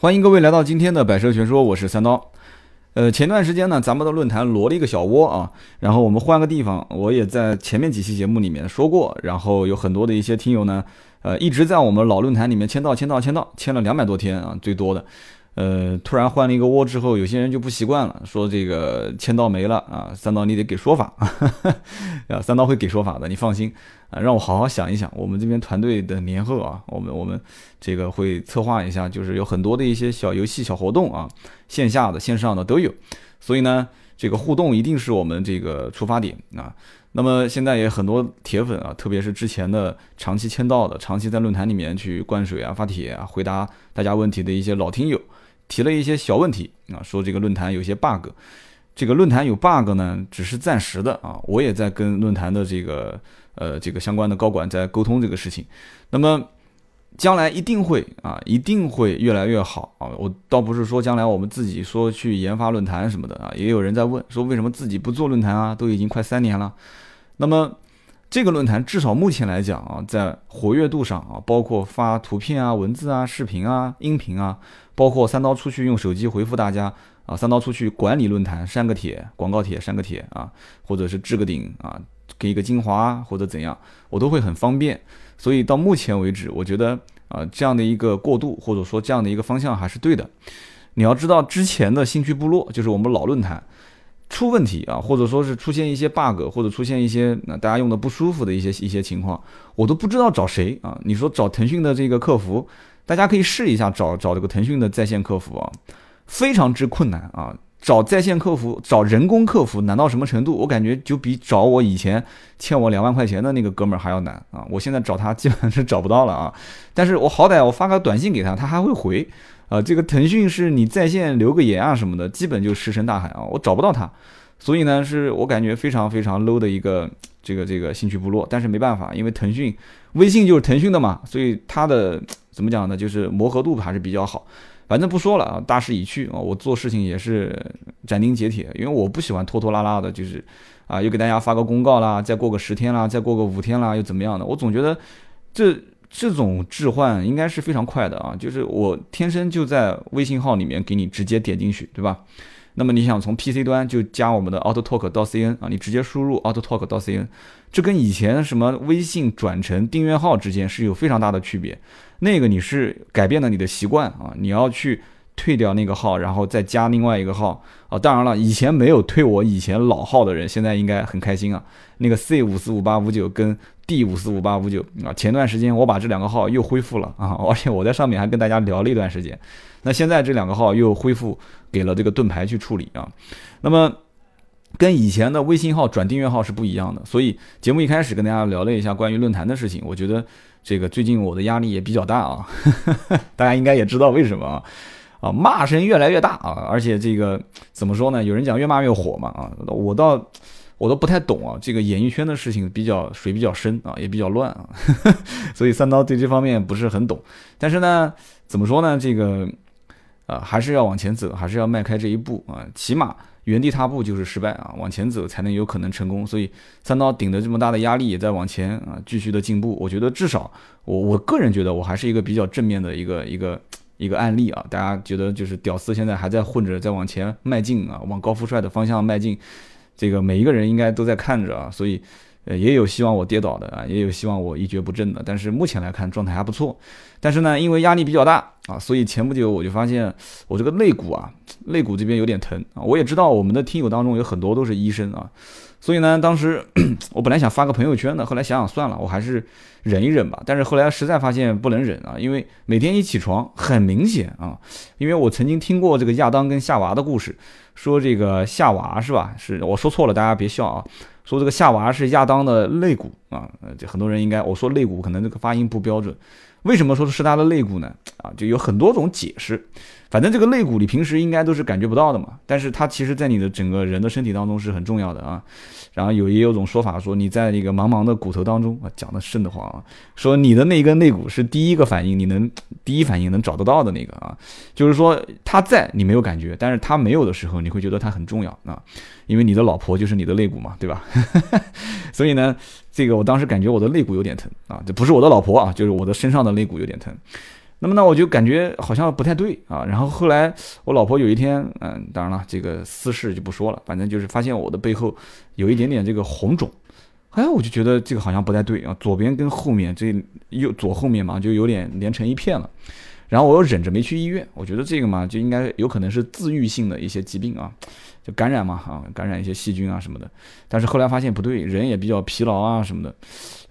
欢迎各位来到今天的百车全说，我是三刀。呃，前段时间呢，咱们的论坛罗了一个小窝啊，然后我们换个地方，我也在前面几期节目里面说过，然后有很多的一些听友呢，呃，一直在我们老论坛里面签到、签到、签到，签了两百多天啊，最多的。呃，突然换了一个窝之后，有些人就不习惯了，说这个签到没了啊，三刀你得给说法 啊，三刀会给说法的，你放心啊，让我好好想一想，我们这边团队的年后啊，我们我们这个会策划一下，就是有很多的一些小游戏、小活动啊，线下的、线上的都有，所以呢，这个互动一定是我们这个出发点啊。那么现在也很多铁粉啊，特别是之前的长期签到的、长期在论坛里面去灌水啊、发帖啊、回答大家问题的一些老听友。提了一些小问题啊，说这个论坛有些 bug，这个论坛有 bug 呢，只是暂时的啊。我也在跟论坛的这个呃这个相关的高管在沟通这个事情。那么将来一定会啊，一定会越来越好啊。我倒不是说将来我们自己说去研发论坛什么的啊，也有人在问说为什么自己不做论坛啊？都已经快三年了。那么这个论坛至少目前来讲啊，在活跃度上啊，包括发图片啊、文字啊、视频啊、音频啊。包括三刀出去用手机回复大家啊，三刀出去管理论坛删个帖、广告帖删个帖啊，或者是置个顶啊，给一个精华或者怎样，我都会很方便。所以到目前为止，我觉得啊这样的一个过渡或者说这样的一个方向还是对的。你要知道之前的兴趣部落就是我们老论坛出问题啊，或者说是出现一些 bug 或者出现一些那大家用的不舒服的一些一些情况，我都不知道找谁啊。你说找腾讯的这个客服？大家可以试一下找找这个腾讯的在线客服啊，非常之困难啊！找在线客服，找人工客服难到什么程度？我感觉就比找我以前欠我两万块钱的那个哥们儿还要难啊！我现在找他基本上是找不到了啊，但是我好歹我发个短信给他，他还会回啊。这个腾讯是你在线留个言啊什么的，基本就石沉大海啊，我找不到他，所以呢，是我感觉非常非常 low 的一个这个这个兴趣部落。但是没办法，因为腾讯微信就是腾讯的嘛，所以它的。怎么讲呢？就是磨合度还是比较好。反正不说了啊，大势已去啊，我做事情也是斩钉截铁，因为我不喜欢拖拖拉拉的，就是啊，又给大家发个公告啦，再过个十天啦，再过个五天啦，又怎么样的？我总觉得这这种置换应该是非常快的啊，就是我天生就在微信号里面给你直接点进去，对吧？那么你想从 PC 端就加我们的 AutoTalk 到 CN 啊，你直接输入 AutoTalk 到 CN，这跟以前什么微信转成订阅号之间是有非常大的区别。那个你是改变了你的习惯啊，你要去退掉那个号，然后再加另外一个号啊。当然了，以前没有退我以前老号的人，现在应该很开心啊。那个 C 五四五八五九跟 D 五四五八五九啊，前段时间我把这两个号又恢复了啊，而且我在上面还跟大家聊了一段时间。那现在这两个号又恢复给了这个盾牌去处理啊。那么跟以前的微信号转订阅号是不一样的，所以节目一开始跟大家聊了一下关于论坛的事情，我觉得。这个最近我的压力也比较大啊，大家应该也知道为什么啊，啊骂声越来越大啊，而且这个怎么说呢？有人讲越骂越火嘛啊，我倒我都不太懂啊，这个演艺圈的事情比较水比较深啊，也比较乱啊，所以三刀对这方面不是很懂。但是呢，怎么说呢？这个啊还是要往前走，还是要迈开这一步啊，起码。原地踏步就是失败啊，往前走才能有可能成功。所以三刀顶着这么大的压力也在往前啊，继续的进步。我觉得至少我我个人觉得我还是一个比较正面的一个一个一个案例啊。大家觉得就是屌丝现在还在混着，在往前迈进啊，往高富帅的方向迈进。这个每一个人应该都在看着啊，所以。也有希望我跌倒的啊，也有希望我一蹶不振的，但是目前来看状态还不错。但是呢，因为压力比较大啊，所以前不久我就发现我这个肋骨啊，肋骨这边有点疼啊。我也知道我们的听友当中有很多都是医生啊，所以呢，当时 我本来想发个朋友圈的，后来想想算了，我还是忍一忍吧。但是后来实在发现不能忍啊，因为每天一起床，很明显啊，因为我曾经听过这个亚当跟夏娃的故事，说这个夏娃是吧？是我说错了，大家别笑啊。说这个夏娃是亚当的肋骨啊，呃，这很多人应该我说肋骨可能这个发音不标准，为什么说是他的肋骨呢？啊，就有很多种解释。反正这个肋骨你平时应该都是感觉不到的嘛，但是它其实在你的整个人的身体当中是很重要的啊。然后有也有种说法说你在那个茫茫的骨头当中啊，讲的瘆得慌啊，说你的那根肋骨是第一个反应，你能第一反应能找得到的那个啊，就是说它在你没有感觉，但是它没有的时候你会觉得它很重要啊，因为你的老婆就是你的肋骨嘛，对吧？所以呢，这个我当时感觉我的肋骨有点疼啊，这不是我的老婆啊，就是我的身上的肋骨有点疼。那么呢，我就感觉好像不太对啊。然后后来我老婆有一天，嗯，当然了，这个私事就不说了，反正就是发现我的背后有一点点这个红肿，哎，我就觉得这个好像不太对啊，左边跟后面这右左后面嘛，就有点连成一片了。然后我又忍着没去医院，我觉得这个嘛，就应该有可能是自愈性的一些疾病啊，就感染嘛，啊，感染一些细菌啊什么的。但是后来发现不对，人也比较疲劳啊什么的，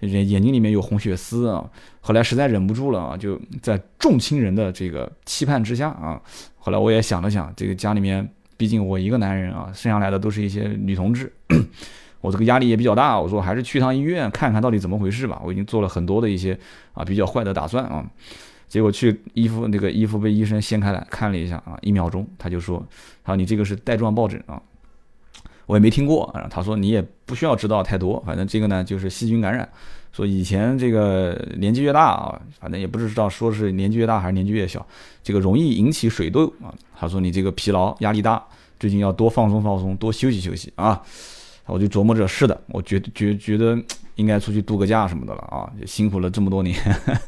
眼眼睛里面有红血丝啊。后来实在忍不住了啊，就在众亲人的这个期盼之下啊，后来我也想了想，这个家里面毕竟我一个男人啊，生下来的都是一些女同志，我这个压力也比较大，我说还是去趟医院看看到底怎么回事吧。我已经做了很多的一些啊比较坏的打算啊。结果去衣服那个衣服被医生掀开来看了一下啊，一秒钟他就说：“他说你这个是带状疱疹啊，我也没听过。然后他说你也不需要知道太多，反正这个呢就是细菌感染。说以前这个年纪越大啊，反正也不知道说是年纪越大还是年纪越小，这个容易引起水痘啊。他说你这个疲劳压力大，最近要多放松放松，多休息休息啊。我就琢磨着，是的，我觉觉觉得。”应该出去度个假什么的了啊！辛苦了这么多年，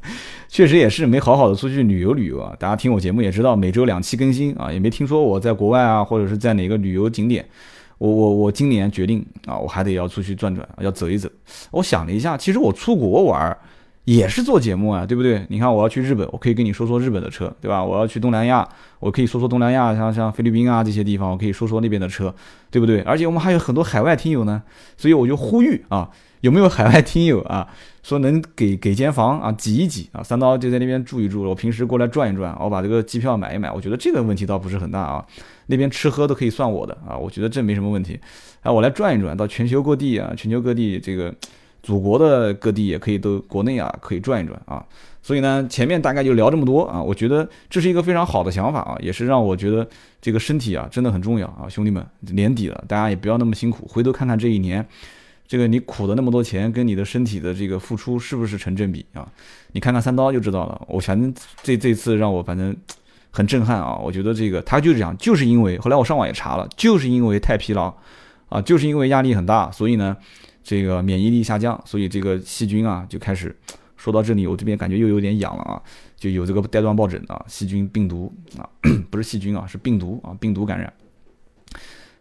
确实也是没好好的出去旅游旅游啊。大家听我节目也知道，每周两期更新啊，也没听说我在国外啊，或者是在哪个旅游景点。我我我今年决定啊，我还得要出去转转，要走一走。我想了一下，其实我出国玩也是做节目啊，对不对？你看我要去日本，我可以跟你说说日本的车，对吧？我要去东南亚，我可以说说东南亚，像像菲律宾啊这些地方，我可以说说那边的车，对不对？而且我们还有很多海外听友呢，所以我就呼吁啊。有没有海外听友啊？说能给给间房啊，挤一挤啊，三刀就在那边住一住。我平时过来转一转，我把这个机票买一买。我觉得这个问题倒不是很大啊，那边吃喝都可以算我的啊，我觉得这没什么问题。哎，我来转一转，到全球各地啊，全球各地这个祖国的各地也可以都国内啊可以转一转啊。所以呢，前面大概就聊这么多啊，我觉得这是一个非常好的想法啊，也是让我觉得这个身体啊真的很重要啊，兄弟们，年底了，大家也不要那么辛苦，回头看看这一年。这个你苦的那么多钱，跟你的身体的这个付出是不是成正比啊？你看看三刀就知道了。我反正这这次让我反正很震撼啊！我觉得这个他就是这样，就是因为后来我上网也查了，就是因为太疲劳啊，就是因为压力很大，所以呢，这个免疫力下降，所以这个细菌啊就开始。说到这里，我这边感觉又有点痒了啊，就有这个带状疱疹啊，细菌病毒啊，不是细菌啊，是病毒啊，病毒感染。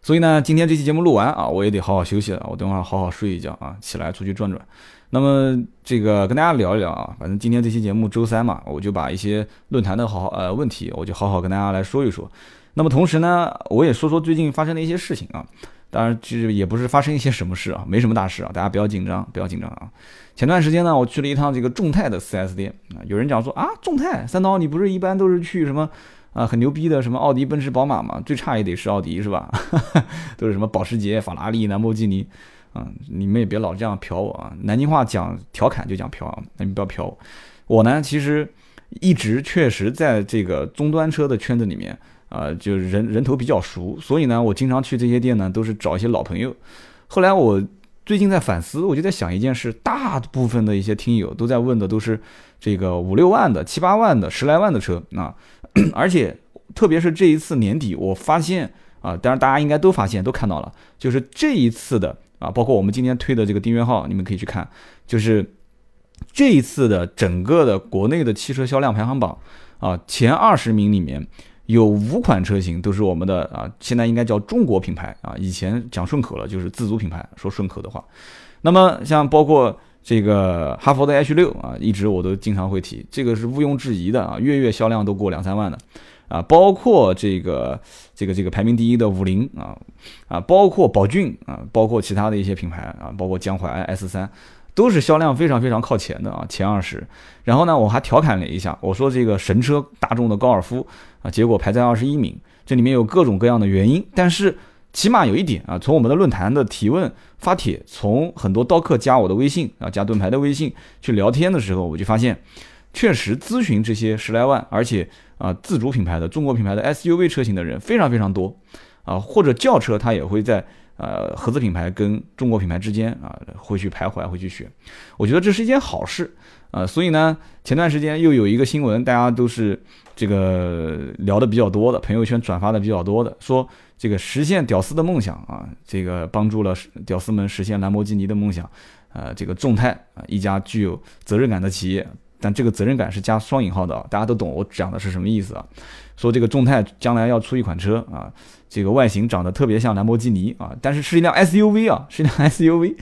所以呢，今天这期节目录完啊，我也得好好休息了。我等会儿好好睡一觉啊，起来出去转转。那么这个跟大家聊一聊啊，反正今天这期节目周三嘛，我就把一些论坛的好呃问题，我就好好跟大家来说一说。那么同时呢，我也说说最近发生的一些事情啊。当然，其实也不是发生一些什么事啊，没什么大事啊，大家不要紧张，不要紧张啊。前段时间呢，我去了一趟这个众泰的 4S 店啊，有人讲说啊，众泰三刀，你不是一般都是去什么？啊，很牛逼的，什么奥迪、奔驰、宝马嘛，最差也得是奥迪，是吧？都是什么保时捷、法拉利、兰博基尼，啊，你们也别老这样瞟我啊！南京话讲调侃就讲瞟啊，那你不要瞟我。我呢，其实一直确实在这个中端车的圈子里面，啊，就人人头比较熟，所以呢，我经常去这些店呢，都是找一些老朋友。后来我最近在反思，我就在想一件事，大部分的一些听友都在问的都是这个五六万的、七八万的、十来万的车啊。而且，特别是这一次年底，我发现啊，当然大家应该都发现、都看到了，就是这一次的啊，包括我们今天推的这个订阅号，你们可以去看，就是这一次的整个的国内的汽车销量排行榜啊，前二十名里面有五款车型都是我们的啊，现在应该叫中国品牌啊，以前讲顺口了就是自主品牌，说顺口的话，那么像包括。这个哈佛的 H 六啊，一直我都经常会提，这个是毋庸置疑的啊，月月销量都过两三万的啊，包括这个这个这个排名第一的五菱啊啊，包括宝骏啊，包括其他的一些品牌啊，包括江淮 S 三，都是销量非常非常靠前的啊，前二十。然后呢，我还调侃了一下，我说这个神车大众的高尔夫啊，结果排在二十一名，这里面有各种各样的原因，但是。起码有一点啊，从我们的论坛的提问发帖，从很多刀客加我的微信啊，加盾牌的微信去聊天的时候，我就发现，确实咨询这些十来万，而且啊自主品牌的中国品牌的 SUV 车型的人非常非常多啊，或者轿车他也会在呃合资品牌跟中国品牌之间啊会去徘徊，会去选，我觉得这是一件好事啊，所以呢，前段时间又有一个新闻，大家都是这个聊的比较多的，朋友圈转发的比较多的，说。这个实现屌丝的梦想啊，这个帮助了屌丝们实现兰博基尼的梦想，呃，这个众泰啊，一家具有责任感的企业，但这个责任感是加双引号的，大家都懂我讲的是什么意思啊？说这个众泰将来要出一款车啊，这个外形长得特别像兰博基尼啊，但是是一辆 SUV 啊，是一辆 SUV。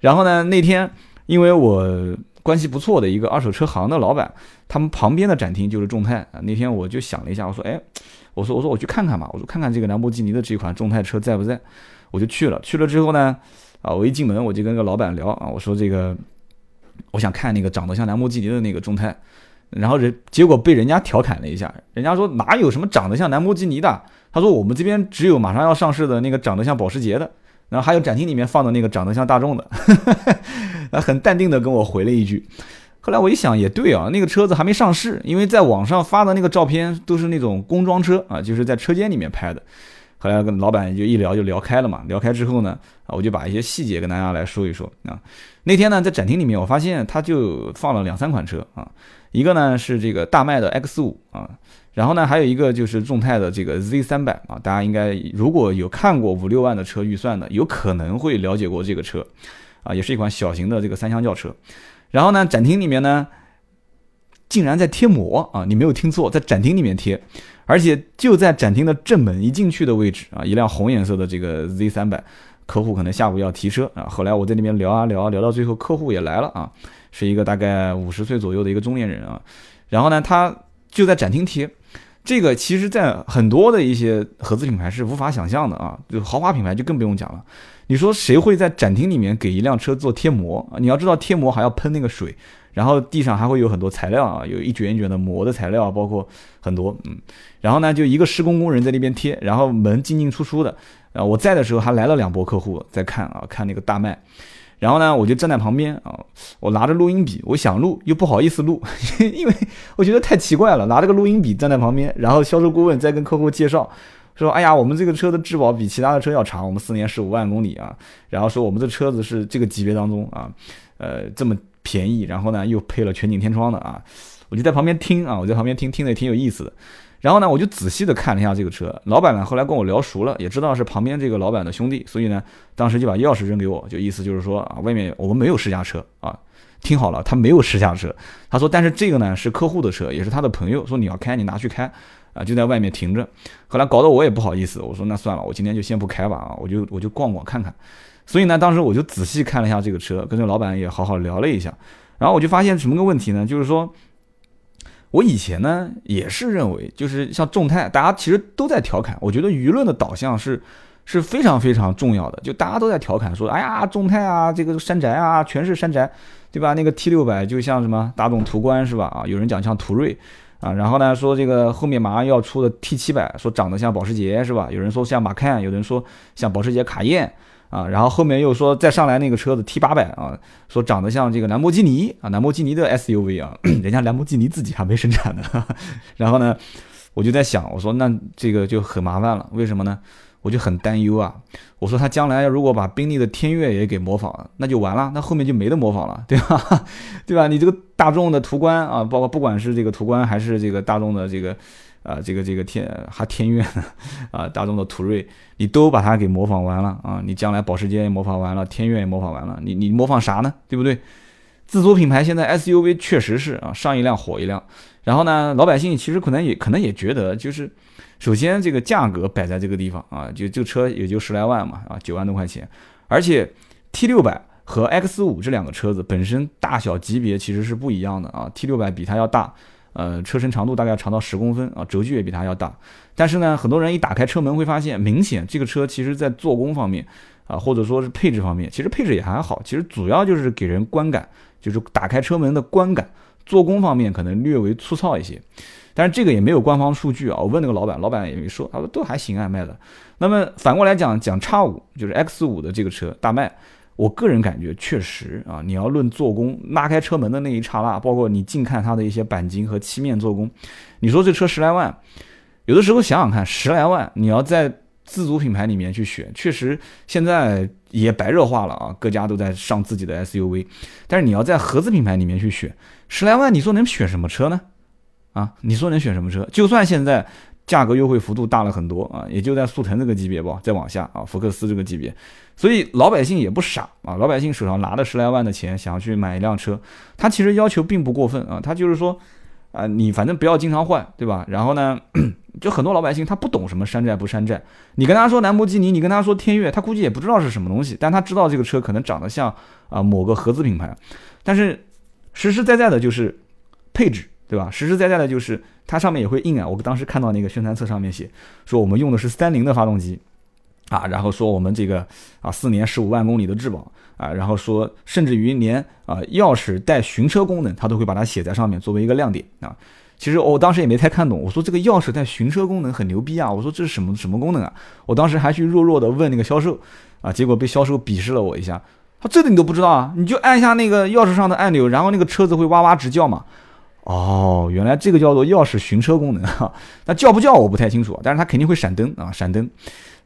然后呢，那天因为我关系不错的一个二手车行的老板，他们旁边的展厅就是众泰啊。那天我就想了一下，我说，哎，我说我说我去看看吧，我说看看这个兰博基尼的这款众泰车在不在，我就去了。去了之后呢，啊，我一进门我就跟个老板聊啊，我说这个。我想看那个长得像兰博基尼的那个众泰，然后人结果被人家调侃了一下，人家说哪有什么长得像兰博基尼的？他说我们这边只有马上要上市的那个长得像保时捷的，然后还有展厅里面放的那个长得像大众的，啊，很淡定的跟我回了一句。后来我一想也对啊，那个车子还没上市，因为在网上发的那个照片都是那种工装车啊，就是在车间里面拍的。后来跟老板就一聊就聊开了嘛，聊开之后呢，啊，我就把一些细节跟大家来说一说啊。那天呢，在展厅里面，我发现他就放了两三款车啊，一个呢是这个大迈的 X 五啊，然后呢还有一个就是众泰的这个 Z 三百啊，大家应该如果有看过五六万的车预算的，有可能会了解过这个车啊，也是一款小型的这个三厢轿车。然后呢，展厅里面呢，竟然在贴膜啊，你没有听错，在展厅里面贴。而且就在展厅的正门一进去的位置啊，一辆红颜色的这个 Z 三百，客户可能下午要提车啊。后来我在那边聊啊聊啊聊到最后，客户也来了啊，是一个大概五十岁左右的一个中年人啊。然后呢，他就在展厅贴，这个其实在很多的一些合资品牌是无法想象的啊，就豪华品牌就更不用讲了。你说谁会在展厅里面给一辆车做贴膜啊？你要知道贴膜还要喷那个水。然后地上还会有很多材料啊，有一卷一卷的膜的材料，包括很多，嗯，然后呢，就一个施工工人在那边贴，然后门进进出出的，啊，我在的时候还来了两波客户在看啊，看那个大麦，然后呢，我就站在旁边啊，我拿着录音笔，我想录又不好意思录，因为我觉得太奇怪了，拿着个录音笔站在旁边，然后销售顾问在跟客户介绍，说，哎呀，我们这个车的质保比其他的车要长，我们四年十五万公里啊，然后说我们的车子是这个级别当中啊，呃，这么。便宜，然后呢又配了全景天窗的啊，我就在旁边听啊，我在旁边听，听的挺有意思的。然后呢，我就仔细的看了一下这个车，老板呢后来跟我聊熟了，也知道是旁边这个老板的兄弟，所以呢，当时就把钥匙扔给我，就意思就是说啊，外面我们没有试驾车啊，听好了，他没有试驾车，他说但是这个呢是客户的车，也是他的朋友，说你要开你拿去开啊，就在外面停着。后来搞得我也不好意思，我说那算了，我今天就先不开吧啊，我就我就逛逛看看。所以呢，当时我就仔细看了一下这个车，跟这老板也好好聊了一下，然后我就发现什么个问题呢？就是说，我以前呢也是认为，就是像众泰，大家其实都在调侃，我觉得舆论的导向是是非常非常重要的，就大家都在调侃说，哎呀，众泰啊，这个山寨啊，全是山寨，对吧？那个 T 六百就像什么大众途观是吧？啊，有人讲像途锐啊，然后呢说这个后面马上要出的 T 七百，说长得像保时捷是吧？有人说像马看，有人说像保时捷卡宴。啊，然后后面又说再上来那个车子 T 八百啊，说长得像这个兰博基尼啊，兰博基尼的 SUV 啊，人家兰博基尼自己还没生产呢。然后呢，我就在想，我说那这个就很麻烦了，为什么呢？我就很担忧啊。我说他将来如果把宾利的天越也给模仿了，那就完了，那后面就没得模仿了，对吧？对吧？你这个大众的途观啊，包括不管是这个途观还是这个大众的这个。啊，这个这个天还天悦，啊，大众的途锐，你都把它给模仿完了啊，你将来保时捷也模仿完了，天悦也模仿完了，你你模仿啥呢？对不对？自主品牌现在 SUV 确实是啊，上一辆火一辆。然后呢，老百姓其实可能也可能也觉得，就是首先这个价格摆在这个地方啊，就这个车也就十来万嘛，啊，九万多块钱，而且 T 六百和 X 五这两个车子本身大小级别其实是不一样的啊，T 六百比它要大。呃，车身长度大概长到十公分啊，轴距也比它要大。但是呢，很多人一打开车门会发现，明显这个车其实在做工方面啊，或者说是配置方面，其实配置也还好。其实主要就是给人观感，就是打开车门的观感，做工方面可能略微粗糙一些。但是这个也没有官方数据啊，我问那个老板，老板也没说，他说都还行啊，卖的。那么反过来讲，讲叉五就是 X 五的这个车大卖。我个人感觉确实啊，你要论做工，拉开车门的那一刹那，包括你近看它的一些钣金和漆面做工，你说这车十来万，有的时候想想看，十来万你要在自主品牌里面去选，确实现在也白热化了啊，各家都在上自己的 SUV，但是你要在合资品牌里面去选，十来万你说能选什么车呢？啊，你说能选什么车？就算现在价格优惠幅度大了很多啊，也就在速腾这个级别吧，再往下啊，福克斯这个级别，所以老百姓也不傻啊，老百姓手上拿着十来万的钱，想要去买一辆车，他其实要求并不过分啊，他就是说，啊，你反正不要经常换，对吧？然后呢，就很多老百姓他不懂什么山寨不山寨，你跟他说兰博基尼，你跟他说天悦，他估计也不知道是什么东西，但他知道这个车可能长得像啊某个合资品牌，但是实实在在的就是配置。对吧？实实在在的就是，它上面也会印啊。我当时看到那个宣传册上面写，说我们用的是三菱的发动机，啊，然后说我们这个啊四年十五万公里的质保啊，然后说甚至于连啊钥匙带寻车功能，它都会把它写在上面作为一个亮点啊。其实我当时也没太看懂，我说这个钥匙带寻车功能很牛逼啊，我说这是什么什么功能啊？我当时还去弱弱的问那个销售啊，结果被销售鄙视了我一下，他这个你都不知道啊？你就按下那个钥匙上的按钮，然后那个车子会哇哇直叫嘛。哦，原来这个叫做钥匙寻车功能哈，那叫不叫我不太清楚，但是它肯定会闪灯啊，闪灯。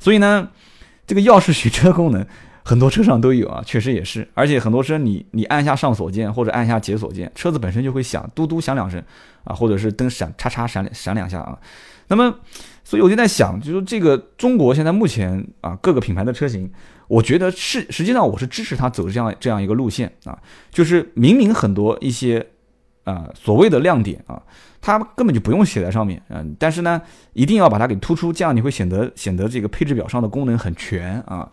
所以呢，这个钥匙寻车功能很多车上都有啊，确实也是。而且很多车你你按下上锁键或者按下解锁键，车子本身就会响，嘟嘟响两声啊，或者是灯闪叉叉闪闪两下啊。那么，所以我就在想，就是这个中国现在目前啊各个品牌的车型，我觉得是实际上我是支持它走这样这样一个路线啊，就是明明很多一些。啊，所谓的亮点啊，它根本就不用写在上面，嗯，但是呢，一定要把它给突出，这样你会显得显得这个配置表上的功能很全啊。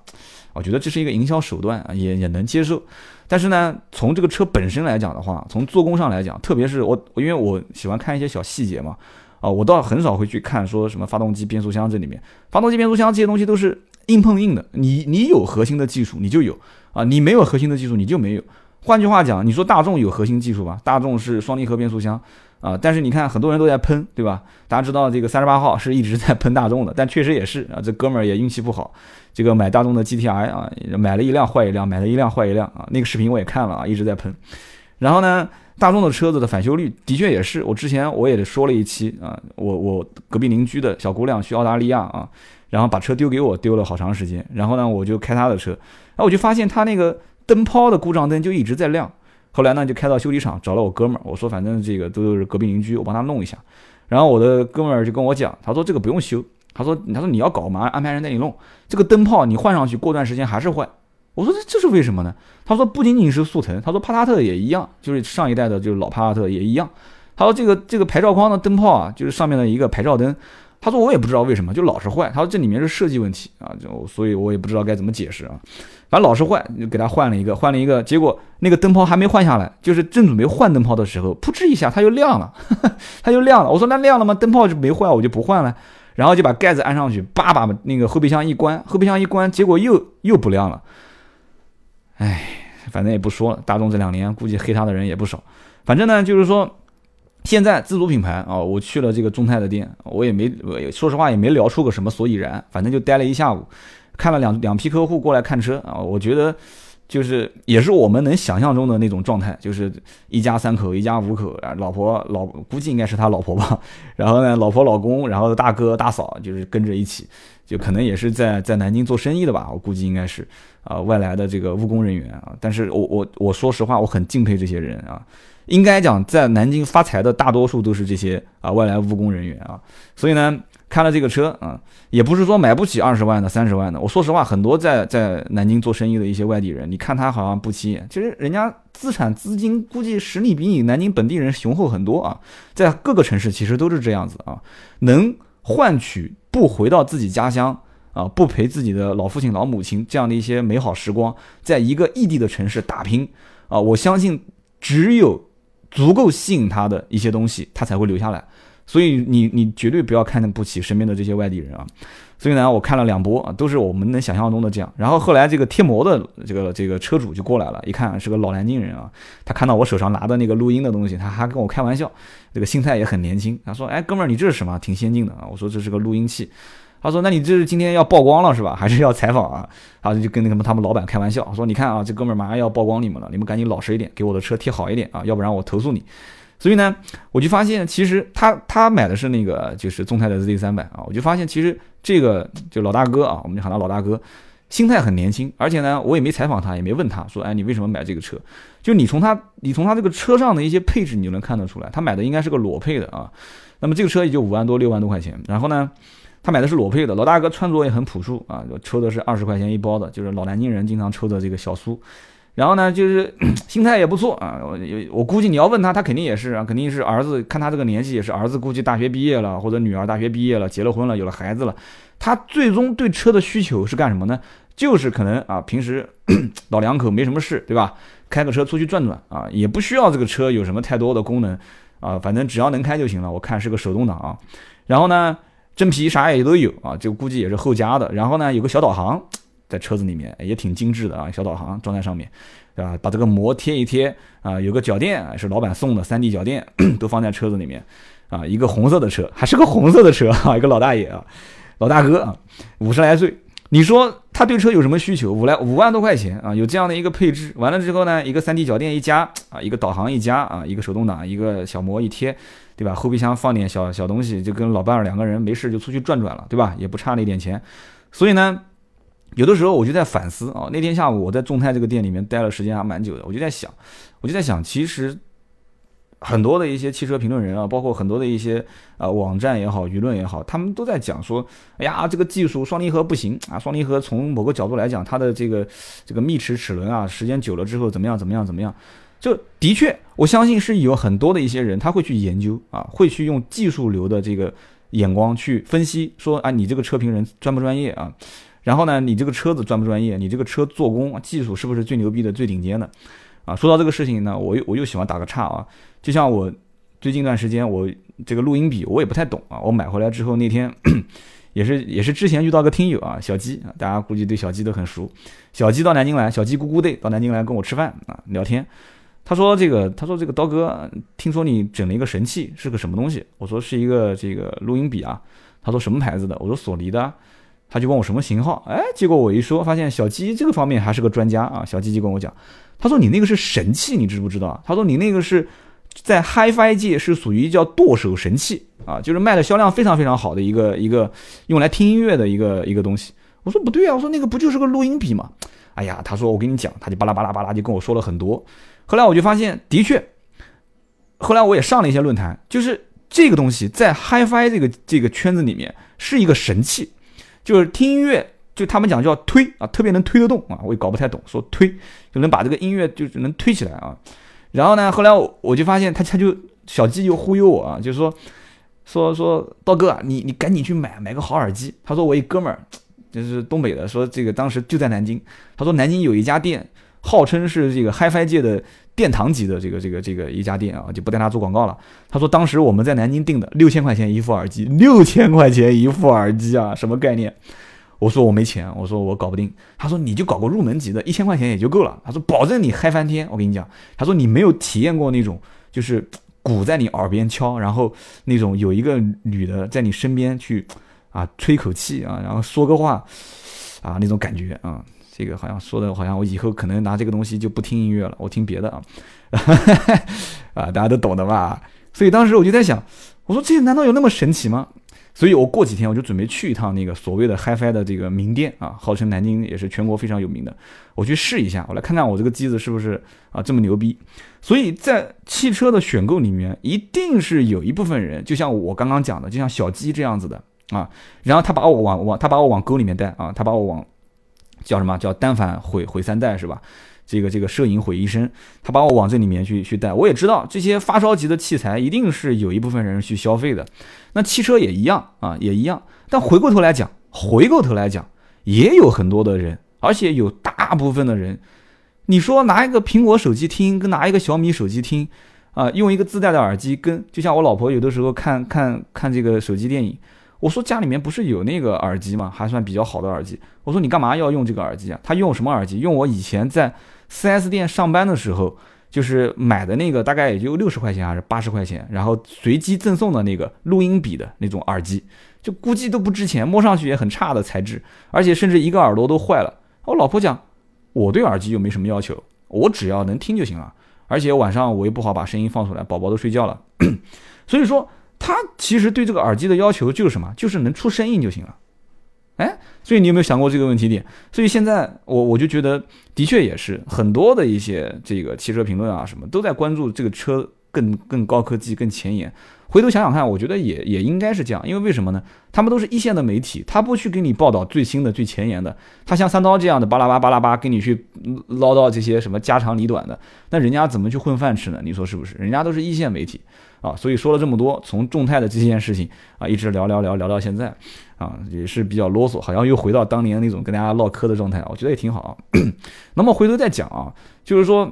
我觉得这是一个营销手段啊，也也能接受。但是呢，从这个车本身来讲的话，从做工上来讲，特别是我，因为我喜欢看一些小细节嘛，啊，我倒很少会去看说什么发动机、变速箱这里面，发动机、变速箱这些东西都是硬碰硬的，你你有核心的技术你就有啊，你没有核心的技术你就没有。换句话讲，你说大众有核心技术吧？大众是双离合变速箱啊，但是你看很多人都在喷，对吧？大家知道这个三十八号是一直在喷大众的，但确实也是啊，这哥们儿也运气不好，这个买大众的 GTI 啊，买了一辆坏一辆，买了一辆坏一辆啊，那个视频我也看了啊，一直在喷。然后呢，大众的车子的返修率的确也是，我之前我也说了一期啊，我我隔壁邻居的小姑娘去澳大利亚啊，然后把车丢给我，丢了好长时间，然后呢我就开她的车，然后我就发现她那个。灯泡的故障灯就一直在亮，后来呢就开到修理厂找了我哥们儿，我说反正这个都是隔壁邻居，我帮他弄一下。然后我的哥们儿就跟我讲，他说这个不用修，他说他说你要搞嘛，安排人带你弄。这个灯泡你换上去过段时间还是坏。我说这这是为什么呢？他说不仅仅是速腾，他说帕萨特也一样，就是上一代的就是老帕萨特也一样。他说这个这个牌照框的灯泡啊，就是上面的一个牌照灯。他说我也不知道为什么就老是坏。他说这里面是设计问题啊，就所以我也不知道该怎么解释啊。反正老是坏，就给他换了一个，换了一个，结果那个灯泡还没换下来，就是正准备换灯泡的时候，噗嗤一下，它就亮了，它就亮了。我说那亮了吗？灯泡就没坏，我就不换了。然后就把盖子安上去，叭把那个后备箱一关，后备箱一关，结果又又不亮了。哎，反正也不说了，大众这两年估计黑他的人也不少。反正呢，就是说现在自主品牌啊，我去了这个众泰的店，我也没说实话也没聊出个什么所以然，反正就待了一下午。看了两两批客户过来看车啊，我觉得就是也是我们能想象中的那种状态，就是一家三口、一家五口啊，老婆老估计应该是他老婆吧，然后呢，老婆老公，然后大哥大嫂就是跟着一起，就可能也是在在南京做生意的吧，我估计应该是啊外来的这个务工人员啊，但是我我我说实话，我很敬佩这些人啊，应该讲在南京发财的大多数都是这些啊外来务工人员啊，所以呢。看了这个车啊，也不是说买不起二十万的、三十万的。我说实话，很多在在南京做生意的一些外地人，你看他好像不起眼，其实人家资产资金估计实力比你南京本地人雄厚很多啊。在各个城市其实都是这样子啊，能换取不回到自己家乡啊，不陪自己的老父亲老母亲这样的一些美好时光，在一个异地的城市打拼啊，我相信只有足够吸引他的一些东西，他才会留下来。所以你你绝对不要看不起身边的这些外地人啊！所以呢，我看了两波啊，都是我们能想象中的这样。然后后来这个贴膜的这个这个车主就过来了，一看是个老南京人啊，他看到我手上拿的那个录音的东西，他还跟我开玩笑，这个心态也很年轻。他说：“哎，哥们儿，你这是什么？挺先进的啊！”我说：“这是个录音器。”他说：“那你这是今天要曝光了是吧？还是要采访啊？” 然后就跟那个他们老板开玩笑说：“你看啊，这哥们儿马上要曝光你们了，你们赶紧老实一点，给我的车贴好一点啊，要不然我投诉你。”所以呢，我就发现，其实他他买的是那个就是众泰的 Z 三百啊，我就发现其实这个就老大哥啊，我们就喊他老大哥，心态很年轻，而且呢，我也没采访他，也没问他说，哎，你为什么买这个车？就你从他你从他这个车上的一些配置，你就能看得出来，他买的应该是个裸配的啊。那么这个车也就五万多六万多块钱。然后呢，他买的是裸配的，老大哥穿着也很朴素啊，抽的是二十块钱一包的，就是老南京人经常抽的这个小苏。然后呢，就是 心态也不错啊。我我估计你要问他，他肯定也是啊，肯定是儿子。看他这个年纪，也是儿子估计大学毕业了，或者女儿大学毕业了，结了婚了，有了孩子了。他最终对车的需求是干什么呢？就是可能啊，平时 老两口没什么事，对吧？开个车出去转转啊，也不需要这个车有什么太多的功能啊，反正只要能开就行了。我看是个手动挡啊，然后呢，真皮啥也都有啊，就估计也是后加的。然后呢，有个小导航。在车子里面也挺精致的啊，小导航装在上面，对吧？把这个膜贴一贴啊，有个脚垫是老板送的三 D 脚垫，都放在车子里面啊。一个红色的车，还是个红色的车 啊，一个老大爷啊，老大哥啊，五十来岁。你说他对车有什么需求？五来五万多块钱啊，有这样的一个配置，完了之后呢，一个三 D 脚垫一加啊，一个导航一加啊，一个手动挡，一个小膜一贴，对吧？后备箱放点小小东西，就跟老伴儿两个人没事就出去转转了，对吧？也不差那点钱，所以呢。有的时候我就在反思啊，那天下午我在众泰这个店里面待了时间还蛮久的，我就在想，我就在想，其实很多的一些汽车评论人啊，包括很多的一些啊网站也好，舆论也好，他们都在讲说，哎呀，这个技术双离合不行啊，双离合从某个角度来讲，它的这个这个密齿齿轮啊，时间久了之后怎么样怎么样怎么样，就的确，我相信是有很多的一些人他会去研究啊，会去用技术流的这个眼光去分析，说啊，你这个车评人专不专业啊？然后呢，你这个车子专不专业？你这个车做工技术是不是最牛逼的、最顶尖的？啊，说到这个事情呢，我又我又喜欢打个岔啊。就像我最近一段时间，我这个录音笔我也不太懂啊。我买回来之后那天，也是也是之前遇到个听友啊，小鸡啊，大家估计对小鸡都很熟。小鸡到南京来，小鸡咕咕队到南京来跟我吃饭啊，聊天。他说这个，他说这个刀哥，听说你整了一个神器，是个什么东西？我说是一个这个录音笔啊。他说什么牌子的？我说索尼的。他就问我什么型号，哎，结果我一说，发现小鸡这个方面还是个专家啊。小鸡鸡跟我讲，他说你那个是神器，你知不知道？他说你那个是在 HiFi 界是属于叫剁手神器啊，就是卖的销量非常非常好的一个一个用来听音乐的一个一个东西。我说不对啊，我说那个不就是个录音笔吗？哎呀，他说我跟你讲，他就巴拉巴拉巴拉就跟我说了很多。后来我就发现，的确，后来我也上了一些论坛，就是这个东西在 HiFi 这个这个圈子里面是一个神器。就是听音乐，就他们讲叫推啊，特别能推得动啊，我也搞不太懂，说推就能把这个音乐就是能推起来啊。然后呢，后来我我就发现他他就小鸡就忽悠我啊，就是说说说刀哥，你你赶紧去买买个好耳机。他说我一哥们儿就是东北的，说这个当时就在南京，他说南京有一家店，号称是这个 HiFi 界的殿堂级的这个这个这个一家店啊，就不带他做广告了。他说当时我们在南京订的六千块钱一副耳机，六千块钱一副耳机啊，什么概念？我说我没钱，我说我搞不定。他说你就搞个入门级的，一千块钱也就够了。他说保证你嗨翻天。我跟你讲，他说你没有体验过那种，就是鼓在你耳边敲，然后那种有一个女的在你身边去啊吹口气啊，然后说个话啊那种感觉啊。这个好像说的好像我以后可能拿这个东西就不听音乐了，我听别的啊。啊，大家都懂的吧？所以当时我就在想，我说这难道有那么神奇吗？所以我过几天我就准备去一趟那个所谓的 HiFi 的这个名店啊，号称南京也是全国非常有名的，我去试一下，我来看看我这个机子是不是啊这么牛逼。所以在汽车的选购里面，一定是有一部分人，就像我刚刚讲的，就像小鸡这样子的啊，然后他把我往往他把我往沟里面带啊，他把我往叫什么叫单反毁毁三代是吧？这个这个摄影毁一生，他把我往这里面去去带，我也知道这些发烧级的器材一定是有一部分人去消费的，那汽车也一样啊，也一样。但回过头来讲，回过头来讲，也有很多的人，而且有大部分的人，你说拿一个苹果手机听，跟拿一个小米手机听，啊，用一个自带的耳机，跟就像我老婆有的时候看看看这个手机电影。我说家里面不是有那个耳机吗？还算比较好的耳机。我说你干嘛要用这个耳机啊？他用什么耳机？用我以前在 4S 店上班的时候，就是买的那个，大概也就六十块钱还是八十块钱，然后随机赠送的那个录音笔的那种耳机，就估计都不值钱，摸上去也很差的材质，而且甚至一个耳朵都坏了。我老婆讲，我对耳机又没什么要求，我只要能听就行了，而且晚上我又不好把声音放出来，宝宝都睡觉了，所以说。他其实对这个耳机的要求就是什么？就是能出声音就行了。哎，所以你有没有想过这个问题点？所以现在我我就觉得，的确也是很多的一些这个汽车评论啊什么都在关注这个车更更高科技、更前沿。回头想想看，我觉得也也应该是这样，因为为什么呢？他们都是一线的媒体，他不去给你报道最新的、最前沿的，他像三刀这样的巴拉巴巴拉巴给你去唠叨这些什么家长里短的，那人家怎么去混饭吃呢？你说是不是？人家都是一线媒体啊，所以说了这么多，从众泰的这件事情啊，一直聊聊聊聊到现在啊，也是比较啰嗦，好像又回到当年那种跟大家唠嗑的状态，我觉得也挺好。那么回头再讲啊，就是说。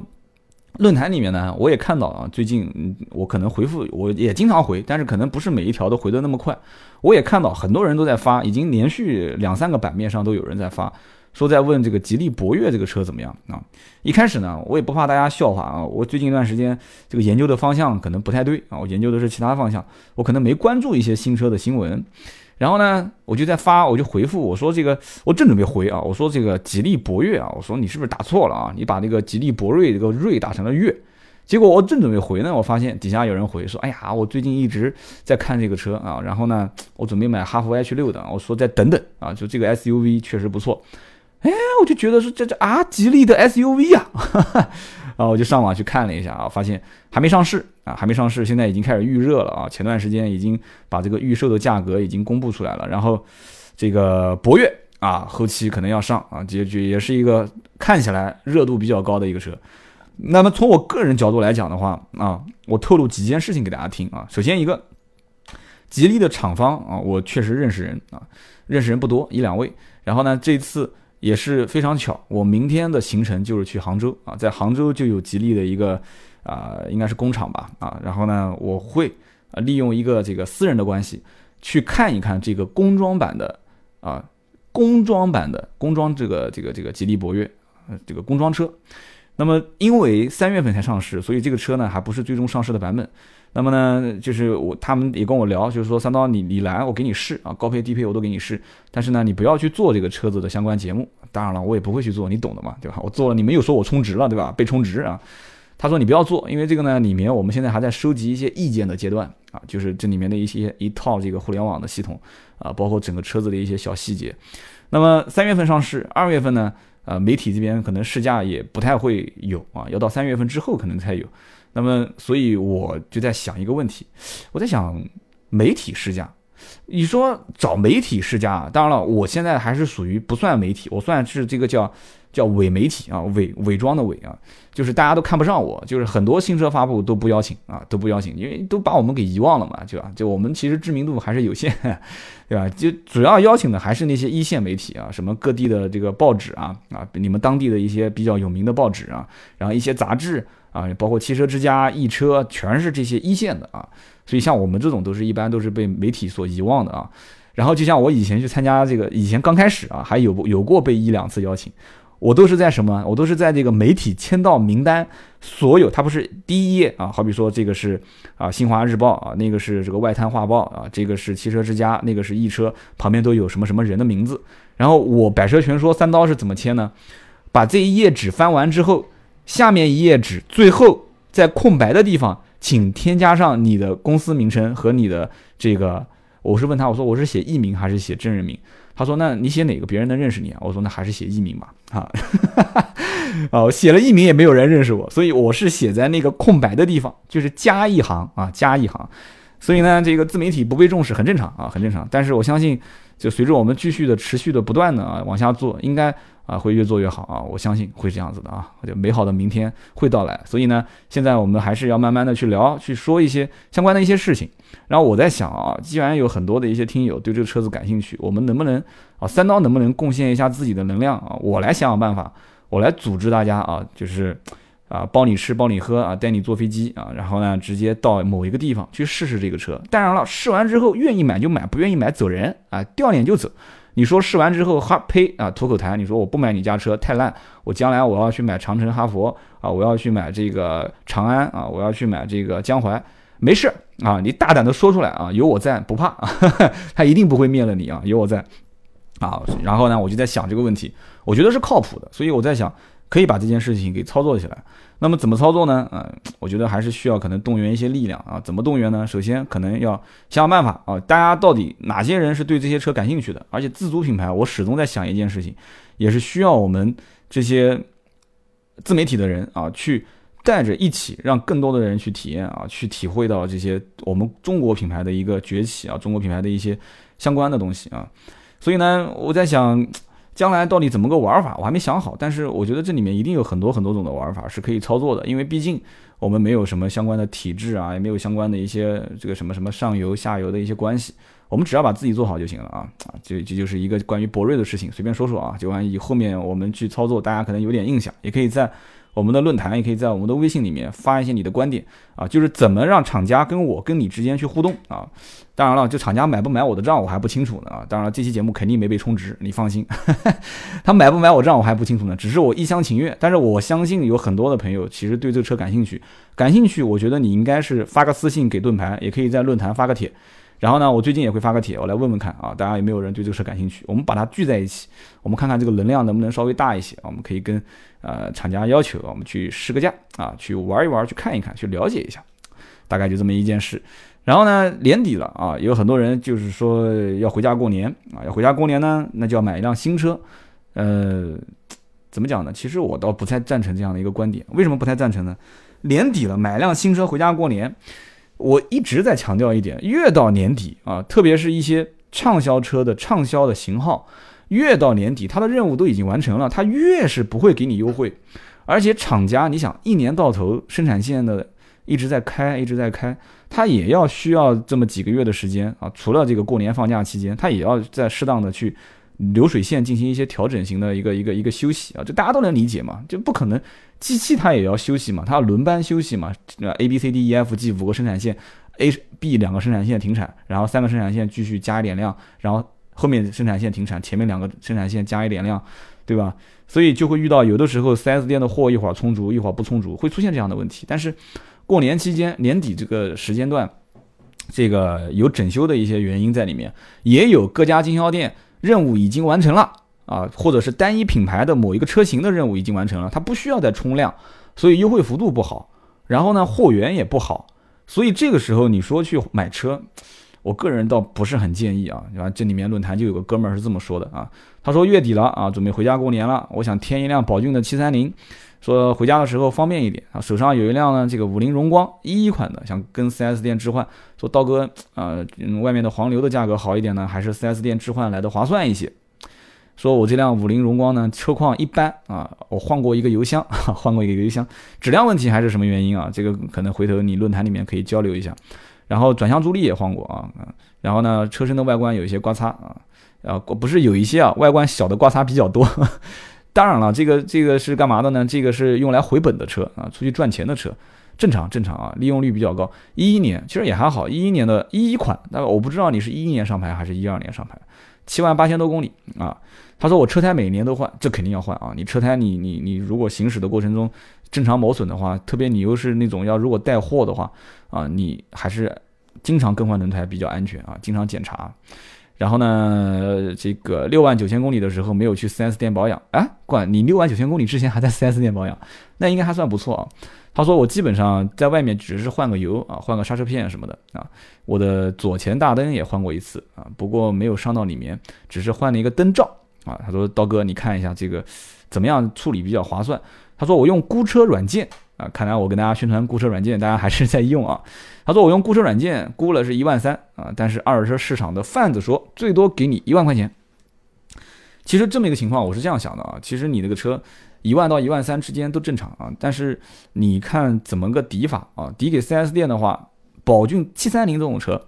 论坛里面呢，我也看到啊，最近我可能回复我也经常回，但是可能不是每一条都回的那么快。我也看到很多人都在发，已经连续两三个版面上都有人在发，说在问这个吉利博越这个车怎么样啊？一开始呢，我也不怕大家笑话啊，我最近一段时间这个研究的方向可能不太对啊，我研究的是其他方向，我可能没关注一些新车的新闻。然后呢，我就在发，我就回复我说这个，我正准备回啊，我说这个吉利博越啊，我说你是不是打错了啊？你把那个吉利博瑞这个瑞打成了越，结果我正准备回呢，我发现底下有人回说，哎呀，我最近一直在看这个车啊，然后呢，我准备买哈弗 H 六的，我说再等等啊，就这个 SUV 确实不错，哎，我就觉得说这这啊，吉利的 SUV 啊。啊，我就上网去看了一下啊，发现还没上市啊，还没上市，现在已经开始预热了啊。前段时间已经把这个预售的价格已经公布出来了，然后这个博越啊，后期可能要上啊，结局也是一个看起来热度比较高的一个车。那么从我个人角度来讲的话啊，我透露几件事情给大家听啊。首先一个，吉利的厂方啊，我确实认识人啊，认识人不多，一两位。然后呢，这次。也是非常巧，我明天的行程就是去杭州啊，在杭州就有吉利的一个啊，应该是工厂吧啊，然后呢，我会啊利用一个这个私人的关系去看一看这个工装版的啊，工装版的工装这个这个这个吉利博越这个工装车。那么因为三月份才上市，所以这个车呢还不是最终上市的版本。那么呢，就是我他们也跟我聊，就是说三刀你你来，我给你试啊，高配低配我都给你试，但是呢，你不要去做这个车子的相关节目。当然了，我也不会去做，你懂的嘛，对吧？我做了，你没有说我充值了，对吧？被充值啊。他说你不要做，因为这个呢里面我们现在还在收集一些意见的阶段啊，就是这里面的一些一套这个互联网的系统啊，包括整个车子的一些小细节。那么三月份上市，二月份呢，呃，媒体这边可能试驾也不太会有啊，要到三月份之后可能才有。那么，所以我就在想一个问题，我在想媒体试驾，你说找媒体试驾，当然了，我现在还是属于不算媒体，我算是这个叫叫伪媒体啊，伪伪装的伪啊，就是大家都看不上我，就是很多新车发布都不邀请啊，都不邀请，因为都把我们给遗忘了嘛，对吧？就我们其实知名度还是有限，对吧？就主要邀请的还是那些一线媒体啊，什么各地的这个报纸啊啊，你们当地的一些比较有名的报纸啊，然后一些杂志。啊，包括汽车之家、易车，全是这些一线的啊，所以像我们这种都是一般都是被媒体所遗忘的啊。然后就像我以前去参加这个，以前刚开始啊，还有有过被一两次邀请，我都是在什么？我都是在这个媒体签到名单，所有它不是第一页啊，好比说这个是啊新华日报啊，那个是这个外滩画报啊，这个是汽车之家，那个是易车，旁边都有什么什么人的名字。然后我百车全说三刀是怎么签呢？把这一页纸翻完之后。下面一页纸，最后在空白的地方，请添加上你的公司名称和你的这个。我是问他，我说我是写艺名还是写真人名？他说那你写哪个别人能认识你啊？我说那还是写艺名吧。啊，哦，写了艺名也没有人认识我，所以我是写在那个空白的地方，就是加一行啊，加一行。所以呢，这个自媒体不被重视很正常啊，很正常。但是我相信，就随着我们继续的、持续的、不断的啊往下做，应该。啊，会越做越好啊！我相信会这样子的啊，就美好的明天会到来。所以呢，现在我们还是要慢慢的去聊，去说一些相关的一些事情。然后我在想啊，既然有很多的一些听友对这个车子感兴趣，我们能不能啊，三刀能不能贡献一下自己的能量啊？我来想想办法，我来组织大家啊，就是啊，包你吃包你喝啊，带你坐飞机啊，然后呢，直接到某一个地方去试试这个车。当然了，试完之后愿意买就买，不愿意买走人啊，掉脸就走。你说试完之后哈呸啊吐口痰，你说我不买你家车太烂，我将来我要去买长城哈佛啊，我要去买这个长安啊，我要去买这个江淮，没事啊，你大胆的说出来啊，有我在不怕啊，他一定不会灭了你啊，有我在啊，然后呢，我就在想这个问题，我觉得是靠谱的，所以我在想可以把这件事情给操作起来。那么怎么操作呢？嗯，我觉得还是需要可能动员一些力量啊。怎么动员呢？首先可能要想想办法啊。大家到底哪些人是对这些车感兴趣的？而且自主品牌，我始终在想一件事情，也是需要我们这些自媒体的人啊，去带着一起，让更多的人去体验啊，去体会到这些我们中国品牌的一个崛起啊，中国品牌的一些相关的东西啊。所以呢，我在想，将来到底怎么个玩法，我还没想好。但是我觉得这里面一定有很多很多种的玩法是可以操作的，因为毕竟我们没有什么相关的体制啊，也没有相关的一些这个什么什么上游下游的一些关系。我们只要把自己做好就行了啊！这这就是一个关于博瑞的事情，随便说说啊。就万一后面我们去操作，大家可能有点印象，也可以在我们的论坛，也可以在我们的微信里面发一些你的观点啊。就是怎么让厂家跟我跟你之间去互动啊？当然了，就厂家买不买我的账，我还不清楚呢啊。当然了，这期节目肯定没被充值，你放心。他买不买我账，我还不清楚呢，只是我一厢情愿。但是我相信有很多的朋友其实对这个车感兴趣，感兴趣，我觉得你应该是发个私信给盾牌，也可以在论坛发个帖。然后呢，我最近也会发个帖，我来问问看啊，大家有没有人对这个车感兴趣？我们把它聚在一起，我们看看这个能量能不能稍微大一些？我们可以跟呃厂家要求，我们去试个驾啊，去玩一玩，去看一看，去了解一下，大概就这么一件事。然后呢，年底了啊，有很多人就是说要回家过年啊，要回家过年呢，那就要买一辆新车。呃，怎么讲呢？其实我倒不太赞成这样的一个观点。为什么不太赞成呢？年底了，买辆新车回家过年。我一直在强调一点，越到年底啊，特别是一些畅销车的畅销的型号，越到年底，它的任务都已经完成了，它越是不会给你优惠。而且厂家，你想一年到头生产线的一直在开，一直在开，它也要需要这么几个月的时间啊。除了这个过年放假期间，它也要在适当的去流水线进行一些调整型的一个一个一个休息啊。这大家都能理解嘛，就不可能。机器它也要休息嘛，它要轮班休息嘛。那 A B C D E F G 五个生产线，A B 两个生产线停产，然后三个生产线继续加一点量，然后后面生产线停产，前面两个生产线加一点量，对吧？所以就会遇到有的时候 4S 店的货一会儿充足，一会儿不充足，会出现这样的问题。但是过年期间年底这个时间段，这个有整修的一些原因在里面，也有各家经销店任务已经完成了。啊，或者是单一品牌的某一个车型的任务已经完成了，它不需要再冲量，所以优惠幅度不好，然后呢，货源也不好，所以这个时候你说去买车，我个人倒不是很建议啊。然后这里面论坛就有个哥们儿是这么说的啊，他说月底了啊，准备回家过年了，我想添一辆宝骏的七三零，说回家的时候方便一点啊，手上有一辆呢这个五菱荣光一一款的，想跟 4S 店置换，说刀哥啊，外面的黄牛的价格好一点呢，还是 4S 店置换来的划算一些。说我这辆五菱荣光呢，车况一般啊，我换过一个油箱，换过一个油箱，质量问题还是什么原因啊？这个可能回头你论坛里面可以交流一下。然后转向助力也换过啊，然后呢，车身的外观有一些刮擦啊，啊不是有一些啊，外观小的刮擦比较多。当然了，这个这个是干嘛的呢？这个是用来回本的车啊，出去赚钱的车，正常正常啊，利用率比较高。一一年其实也还好，一一年的一一款，那我不知道你是一一年上牌还是一二年上牌。七万八千多公里啊！他说我车胎每年都换，这肯定要换啊！你车胎你你你如果行驶的过程中正常磨损的话，特别你又是那种要如果带货的话啊，你还是经常更换轮胎比较安全啊，经常检查。然后呢，这个六万九千公里的时候没有去 4S 店保养，哎，管你六万九千公里之前还在 4S 店保养，那应该还算不错啊。他说我基本上在外面只是换个油啊，换个刹车片什么的啊。我的左前大灯也换过一次啊，不过没有伤到里面，只是换了一个灯罩啊。他说刀哥，你看一下这个怎么样处理比较划算？他说我用估车软件啊，看来我跟大家宣传估车软件，大家还是在用啊。他说我用估车软件估了是一万三啊，但是二手车市场的贩子说最多给你一万块钱。其实这么一个情况，我是这样想的啊，其实你那个车。一万到一万三之间都正常啊，但是你看怎么个抵法啊？抵给 4S 店的话，宝骏七三零这种车，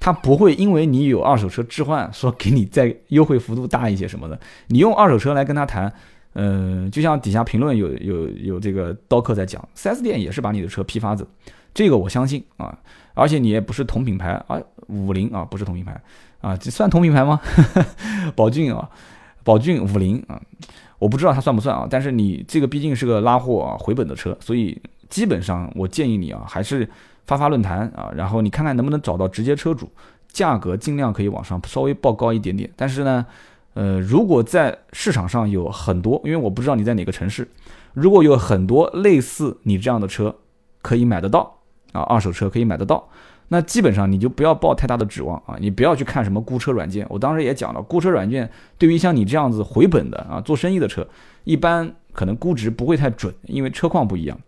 它不会因为你有二手车置换，说给你再优惠幅度大一些什么的。你用二手车来跟他谈，嗯，就像底下评论有有有这个刀客在讲，4S 店也是把你的车批发走，这个我相信啊。而且你也不是同品牌啊，五菱啊不是同品牌啊，这算同品牌吗？宝骏啊，宝骏五菱啊。我不知道它算不算啊，但是你这个毕竟是个拉货啊回本的车，所以基本上我建议你啊，还是发发论坛啊，然后你看看能不能找到直接车主，价格尽量可以往上稍微报高一点点。但是呢，呃，如果在市场上有很多，因为我不知道你在哪个城市，如果有很多类似你这样的车可以买得到啊，二手车可以买得到。那基本上你就不要抱太大的指望啊，你不要去看什么估车软件。我当时也讲了，估车软件对于像你这样子回本的啊做生意的车，一般可能估值不会太准，因为车况不一样。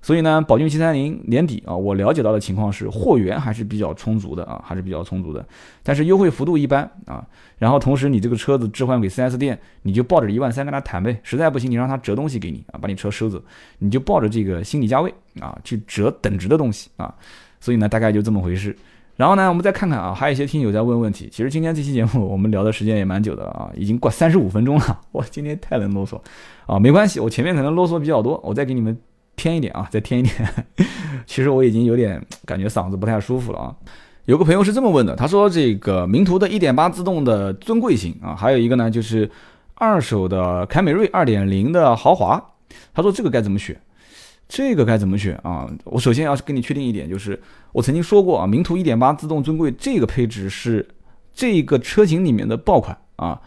所以呢，宝骏七三零年底啊，我了解到的情况是货源还是比较充足的啊，还是比较充足的，但是优惠幅度一般啊。然后同时你这个车子置换给 4S 店，你就抱着一万三跟他谈呗，实在不行你让他折东西给你啊，把你车收走，你就抱着这个心理价位啊去折等值的东西啊。所以呢，大概就这么回事。然后呢，我们再看看啊，还有一些听友在问问题。其实今天这期节目我们聊的时间也蛮久的啊，已经过三十五分钟了。我今天太能啰嗦啊，没关系，我前面可能啰嗦比较多，我再给你们。添一点啊，再添一点。其实我已经有点 感觉嗓子不太舒服了啊。有个朋友是这么问的，他说这个名图的1.8自动的尊贵型啊，还有一个呢就是二手的凯美瑞2.0的豪华，他说这个该怎么选？这个该怎么选啊？我首先要跟你确定一点，就是我曾经说过啊，名图1.8自动尊贵这个配置是这个车型里面的爆款啊。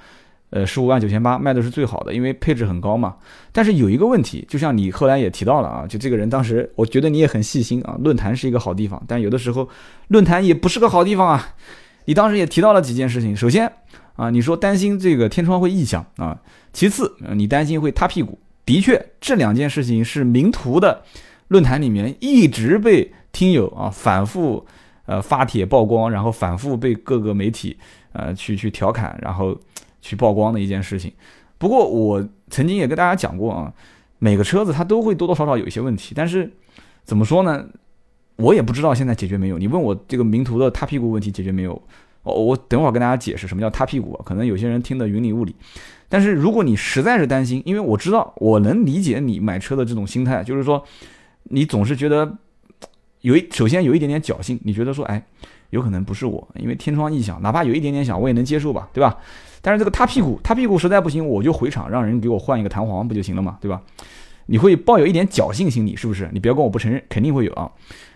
呃，十五万九千八卖的是最好的，因为配置很高嘛。但是有一个问题，就像你后来也提到了啊，就这个人当时，我觉得你也很细心啊。论坛是一个好地方，但有的时候论坛也不是个好地方啊。你当时也提到了几件事情，首先啊，你说担心这个天窗会异响啊，其次你担心会塌屁股。的确，这两件事情是名图的论坛里面一直被听友啊反复呃发帖曝光，然后反复被各个媒体呃去去调侃，然后。去曝光的一件事情，不过我曾经也跟大家讲过啊，每个车子它都会多多少少有一些问题，但是怎么说呢，我也不知道现在解决没有。你问我这个名图的塌屁股问题解决没有？我我等会儿跟大家解释什么叫塌屁股，可能有些人听得云里雾里。但是如果你实在是担心，因为我知道我能理解你买车的这种心态，就是说你总是觉得有一首先有一点点侥幸，你觉得说哎，有可能不是我，因为天窗异响，哪怕有一点点响我也能接受吧，对吧？但是这个塌屁股，塌屁股实在不行，我就回厂让人给我换一个弹簧不就行了嘛，对吧？你会抱有一点侥幸心理，是不是？你不要跟我不承认，肯定会有啊。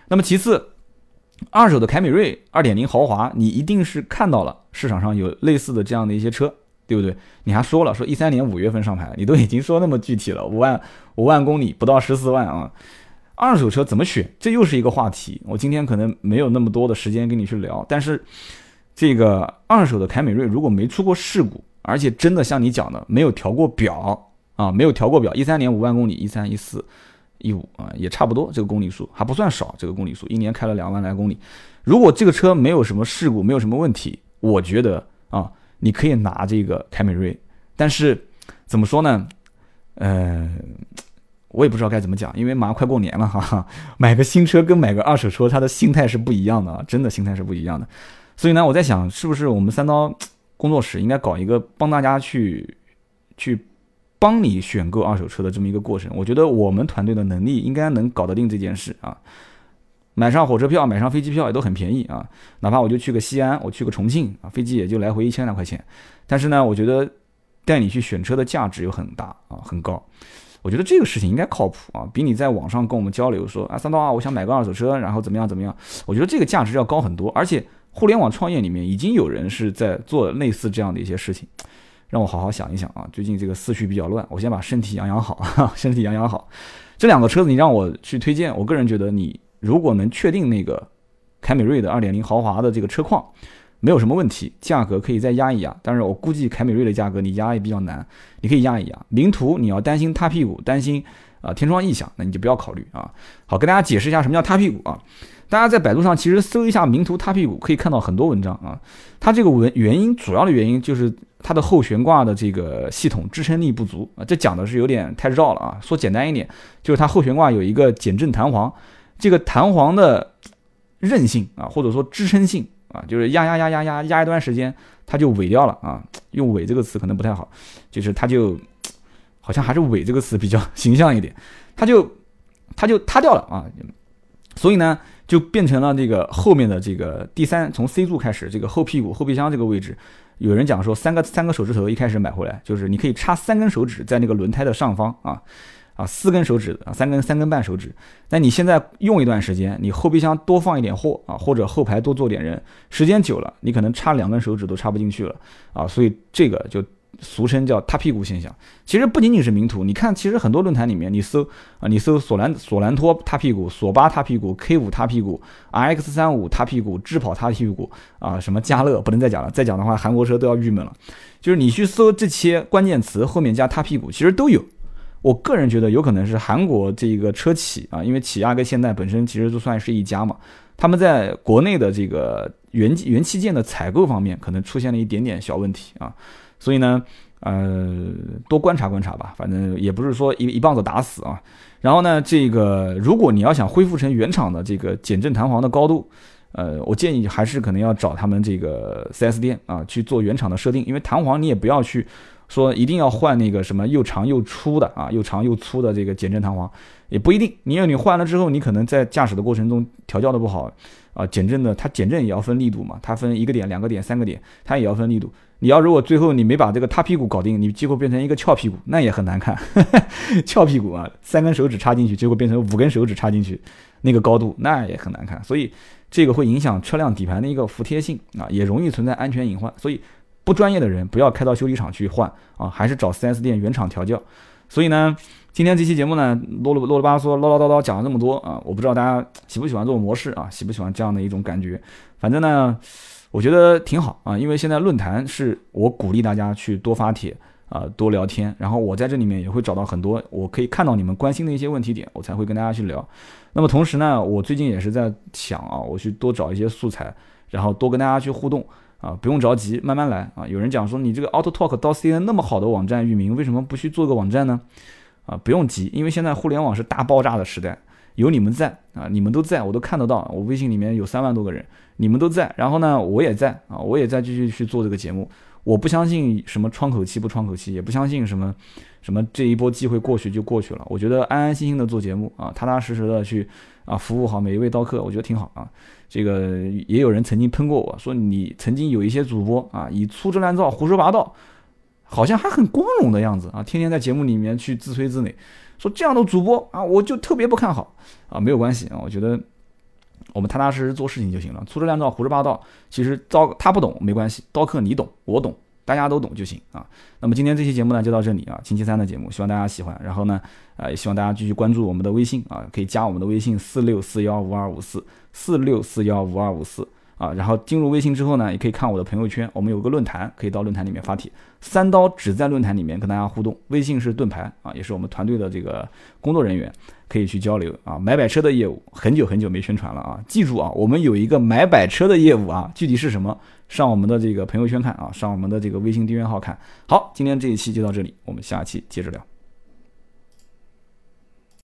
那么其次，二手的凯美瑞2.0豪华，你一定是看到了市场上有类似的这样的一些车，对不对？你还说了说一三年五月份上牌，你都已经说那么具体了，五万五万公里不到十四万啊。二手车怎么选？这又是一个话题。我今天可能没有那么多的时间跟你去聊，但是。这个二手的凯美瑞如果没出过事故，而且真的像你讲的没有调过表啊，没有调过表，一三年五万公里，一三一四一五啊，也差不多这个公里数还不算少，这个公里数一年开了两万来公里。如果这个车没有什么事故，没有什么问题，我觉得啊，你可以拿这个凯美瑞。但是怎么说呢？呃，我也不知道该怎么讲，因为马上快过年了哈，买个新车跟买个二手车，他的心态是不一样的啊，真的心态是不一样的。所以呢，我在想，是不是我们三刀工作室应该搞一个帮大家去去帮你选购二手车的这么一个过程？我觉得我们团队的能力应该能搞得定这件事啊。买上火车票，买上飞机票也都很便宜啊。哪怕我就去个西安，我去个重庆啊，飞机也就来回一千来块钱。但是呢，我觉得带你去选车的价值又很大啊，很高。我觉得这个事情应该靠谱啊，比你在网上跟我们交流说啊，三刀啊，我想买个二手车，然后怎么样怎么样，我觉得这个价值要高很多，而且。互联网创业里面已经有人是在做类似这样的一些事情，让我好好想一想啊。最近这个思绪比较乱，我先把身体养养好，身体养养好。这两个车子你让我去推荐，我个人觉得你如果能确定那个凯美瑞的2.0豪华的这个车况没有什么问题，价格可以再压一压。但是我估计凯美瑞的价格你压也比较难，你可以压一压。名图你要担心塌屁股，担心啊天窗异响，那你就不要考虑啊。好，跟大家解释一下什么叫塌屁股啊。大家在百度上其实搜一下名图塌屁股，可以看到很多文章啊。它这个文原因主要的原因就是它的后悬挂的这个系统支撑力不足啊。这讲的是有点太绕了啊。说简单一点，就是它后悬挂有一个减震弹簧，这个弹簧的韧性啊，或者说支撑性啊，就是压压压压压压一段时间，它就萎掉了啊。用萎这个词可能不太好，就是它就好像还是萎这个词比较形象一点，它就它就塌掉了啊。所以呢。就变成了这个后面的这个第三，从 C 柱开始，这个后屁股后备箱这个位置，有人讲说三个三个手指头一开始买回来就是你可以插三根手指在那个轮胎的上方啊啊四根手指啊三根三根半手指，那你现在用一段时间，你后备箱多放一点货啊或者后排多坐点人，时间久了你可能插两根手指都插不进去了啊，所以这个就。俗称叫塌屁股现象，其实不仅仅是名图，你看，其实很多论坛里面，你搜啊，你搜索兰索兰托塌屁股、索八塌屁股、K 五塌屁股、RX 三五塌屁股、智跑塌屁股啊，什么嘉乐不能再讲了，再讲的话韩国车都要郁闷了。就是你去搜这些关键词后面加塌屁股，其实都有我个人觉得有可能是韩国这个车企啊，因为起亚跟现代本身其实就算是一家嘛，他们在国内的这个元元器件的采购方面可能出现了一点点小问题啊，所以呢，呃，多观察观察吧，反正也不是说一一棒子打死啊。然后呢，这个如果你要想恢复成原厂的这个减震弹簧的高度，呃，我建议还是可能要找他们这个 4S 店啊去做原厂的设定，因为弹簧你也不要去。说一定要换那个什么又长又粗的啊，又长又粗的这个减震弹簧，也不一定。因为你换了之后，你可能在驾驶的过程中调教的不好啊，减震的它减震也要分力度嘛，它分一个点、两个点、三个点，它也要分力度。你要如果最后你没把这个塌屁股搞定，你结果变成一个翘屁股，那也很难看。翘屁股啊，三根手指插进去，结果变成五根手指插进去，那个高度那也很难看。所以这个会影响车辆底盘的一个服帖性啊，也容易存在安全隐患。所以。不专业的人不要开到修理厂去换啊，还是找 4S 店原厂调教。所以呢，今天这期节目呢，啰啰啰啰吧嗦、唠唠叨叨讲了这么多啊，我不知道大家喜不喜欢这种模式啊，喜不喜欢这样的一种感觉。反正呢，我觉得挺好啊，因为现在论坛是我鼓励大家去多发帖啊，多聊天，然后我在这里面也会找到很多我可以看到你们关心的一些问题点，我才会跟大家去聊。那么同时呢，我最近也是在想啊，我去多找一些素材，然后多跟大家去互动。啊，不用着急，慢慢来啊！有人讲说，你这个 Auto Talk 到 CN 那么好的网站域名，为什么不去做个网站呢？啊，不用急，因为现在互联网是大爆炸的时代，有你们在啊，你们都在，我都看得到，我微信里面有三万多个人，你们都在，然后呢，我也在啊，我也在继续去做这个节目。我不相信什么窗口期不窗口期，也不相信什么什么这一波机会过去就过去了。我觉得安安心心的做节目啊，踏踏实实的去啊服务好每一位刀客，我觉得挺好啊。这个也有人曾经喷过我说你曾经有一些主播啊以粗制滥造、胡说八道，好像还很光荣的样子啊，天天在节目里面去自吹自擂，说这样的主播啊我就特别不看好啊。没有关系啊，我觉得我们踏踏实实做事情就行了。粗制滥造、胡说八道，其实刀他不懂没关系，刀客你懂，我懂。大家都懂就行啊。那么今天这期节目呢就到这里啊，星期三的节目，希望大家喜欢。然后呢，呃，也希望大家继续关注我们的微信啊，可以加我们的微信四六四幺五二五四四六四幺五二五四啊。然后进入微信之后呢，也可以看我的朋友圈，我们有个论坛，可以到论坛里面发帖。三刀只在论坛里面跟大家互动，微信是盾牌啊，也是我们团队的这个工作人员可以去交流啊。买摆车的业务很久很久没宣传了啊，记住啊，我们有一个买摆车的业务啊，具体是什么？上我们的这个朋友圈看啊，上我们的这个微信订阅号看。好，今天这一期就到这里，我们下期接着聊。